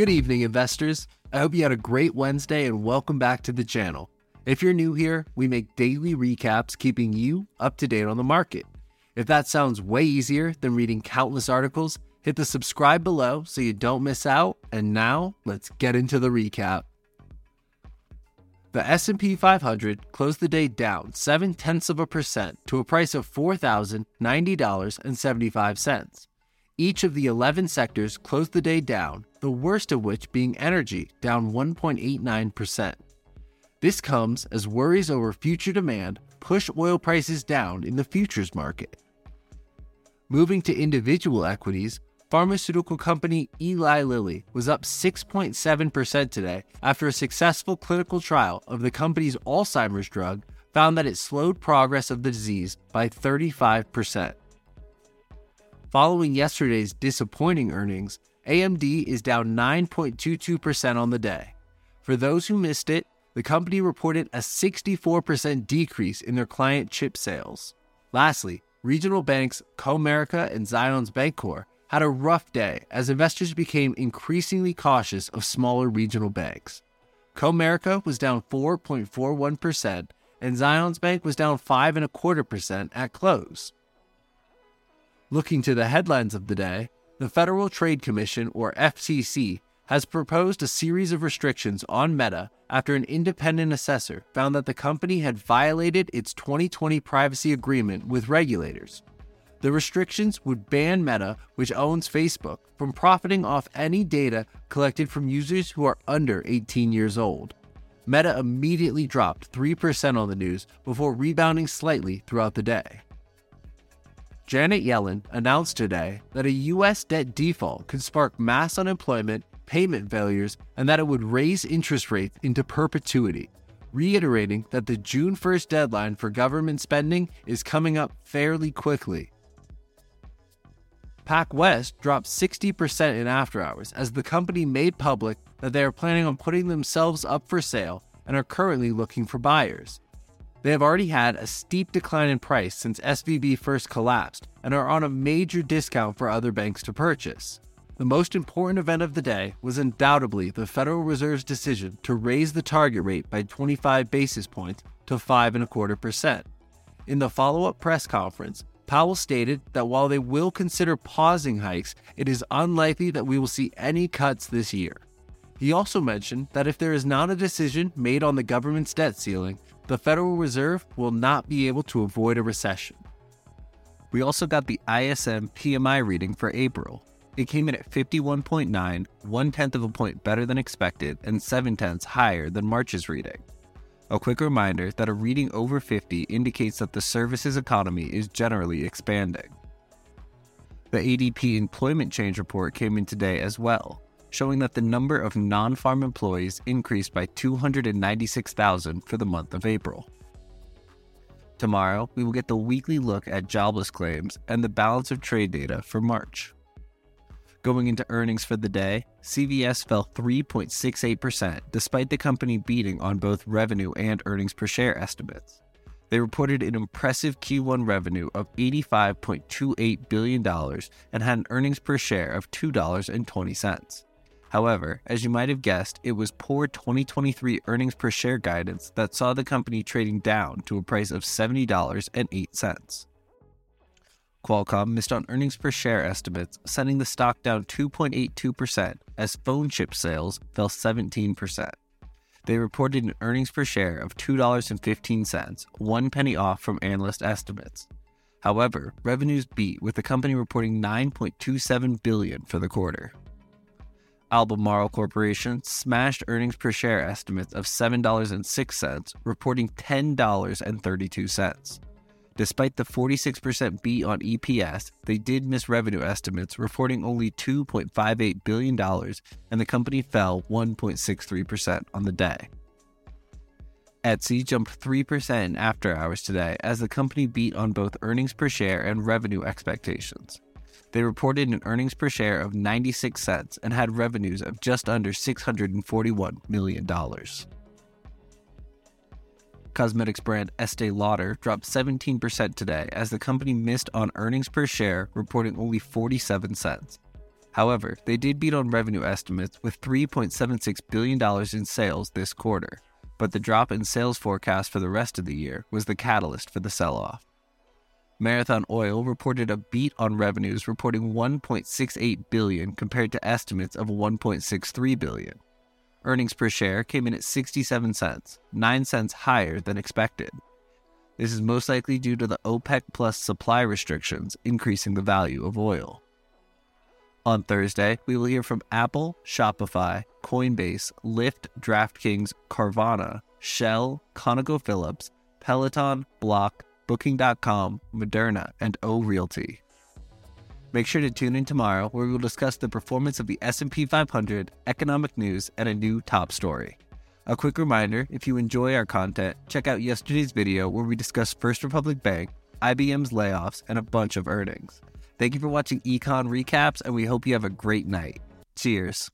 Good evening, investors. I hope you had a great Wednesday and welcome back to the channel. If you're new here, we make daily recaps keeping you up to date on the market. If that sounds way easier than reading countless articles, hit the subscribe below so you don't miss out. And now, let's get into the recap. The S&P 500 closed the day down 7 tenths of a percent to a price of $4,090.75. Each of the 11 sectors closed the day down, the worst of which being energy, down 1.89%. This comes as worries over future demand push oil prices down in the futures market. Moving to individual equities, pharmaceutical company Eli Lilly was up 6.7% today after a successful clinical trial of the company's Alzheimer's drug found that it slowed progress of the disease by 35%. Following yesterday's disappointing earnings, AMD is down 9.22% on the day. For those who missed it, the company reported a 64% decrease in their client chip sales. Lastly, regional banks Comerica and Zions Bancorp had a rough day as investors became increasingly cautious of smaller regional banks. Comerica was down 4.41% and Zions Bank was down 5.25% at close. Looking to the headlines of the day, the Federal Trade Commission, or FTC, has proposed a series of restrictions on Meta after an independent assessor found that the company had violated its 2020 privacy agreement with regulators. The restrictions would ban Meta, which owns Facebook, from profiting off any data collected from users who are under 18 years old. Meta immediately dropped 3% on the news before rebounding slightly throughout the day. Janet Yellen announced today that a U.S. debt default could spark mass unemployment, payment failures, and that it would raise interest rates into perpetuity, reiterating that the June 1st deadline for government spending is coming up fairly quickly. PacWest dropped 60% in after hours as the company made public that they are planning on putting themselves up for sale and are currently looking for buyers. They have already had a steep decline in price since SVB first collapsed and are on a major discount for other banks to purchase. The most important event of the day was undoubtedly the Federal Reserve's decision to raise the target rate by 25 basis points to 5.25%. In the follow up press conference, Powell stated that while they will consider pausing hikes, it is unlikely that we will see any cuts this year. He also mentioned that if there is not a decision made on the government's debt ceiling, the Federal Reserve will not be able to avoid a recession. We also got the ISM PMI reading for April. It came in at 51.9, one tenth of a point better than expected, and seven tenths higher than March's reading. A quick reminder that a reading over 50 indicates that the services economy is generally expanding. The ADP employment change report came in today as well, showing that the number of non farm employees increased by 296,000 for the month of April. Tomorrow, we will get the weekly look at jobless claims and the balance of trade data for March. Going into earnings for the day, CVS fell 3.68% despite the company beating on both revenue and earnings per share estimates. They reported an impressive Q1 revenue of $85.28 billion and had an earnings per share of $2.20. However, as you might have guessed, it was poor 2023 earnings per share guidance that saw the company trading down to a price of $70.08. Qualcomm missed on earnings per share estimates, sending the stock down 2.82% as phone chip sales fell 17%. They reported an earnings per share of $2.15, one penny off from analyst estimates. However, revenues beat with the company reporting 9.27 billion for the quarter. Albemarle Corporation smashed earnings per share estimates of $7.06, reporting $10.32. Despite the 46% beat on EPS, they did miss revenue estimates, reporting only $2.58 billion, and the company fell 1.63% on the day. Etsy jumped 3% in after hours today as the company beat on both earnings per share and revenue expectations. They reported an earnings per share of 96 cents and had revenues of just under $641 million. Cosmetics brand Estee Lauder dropped 17% today as the company missed on earnings per share, reporting only 47 cents. However, they did beat on revenue estimates with $3.76 billion in sales this quarter, but the drop in sales forecast for the rest of the year was the catalyst for the sell off. Marathon Oil reported a beat on revenues reporting 1.68 billion compared to estimates of 1.63 billion. Earnings per share came in at 67 cents, 9 cents higher than expected. This is most likely due to the OPEC plus supply restrictions increasing the value of oil. On Thursday, we will hear from Apple, Shopify, Coinbase, Lyft, DraftKings, Carvana, Shell, ConocoPhillips, Peloton, Block, Booking.com, Moderna, and O Realty. Make sure to tune in tomorrow where we will discuss the performance of the S&P 500, economic news, and a new top story. A quick reminder, if you enjoy our content, check out yesterday's video where we discuss First Republic Bank, IBM's layoffs, and a bunch of earnings. Thank you for watching Econ Recaps, and we hope you have a great night. Cheers.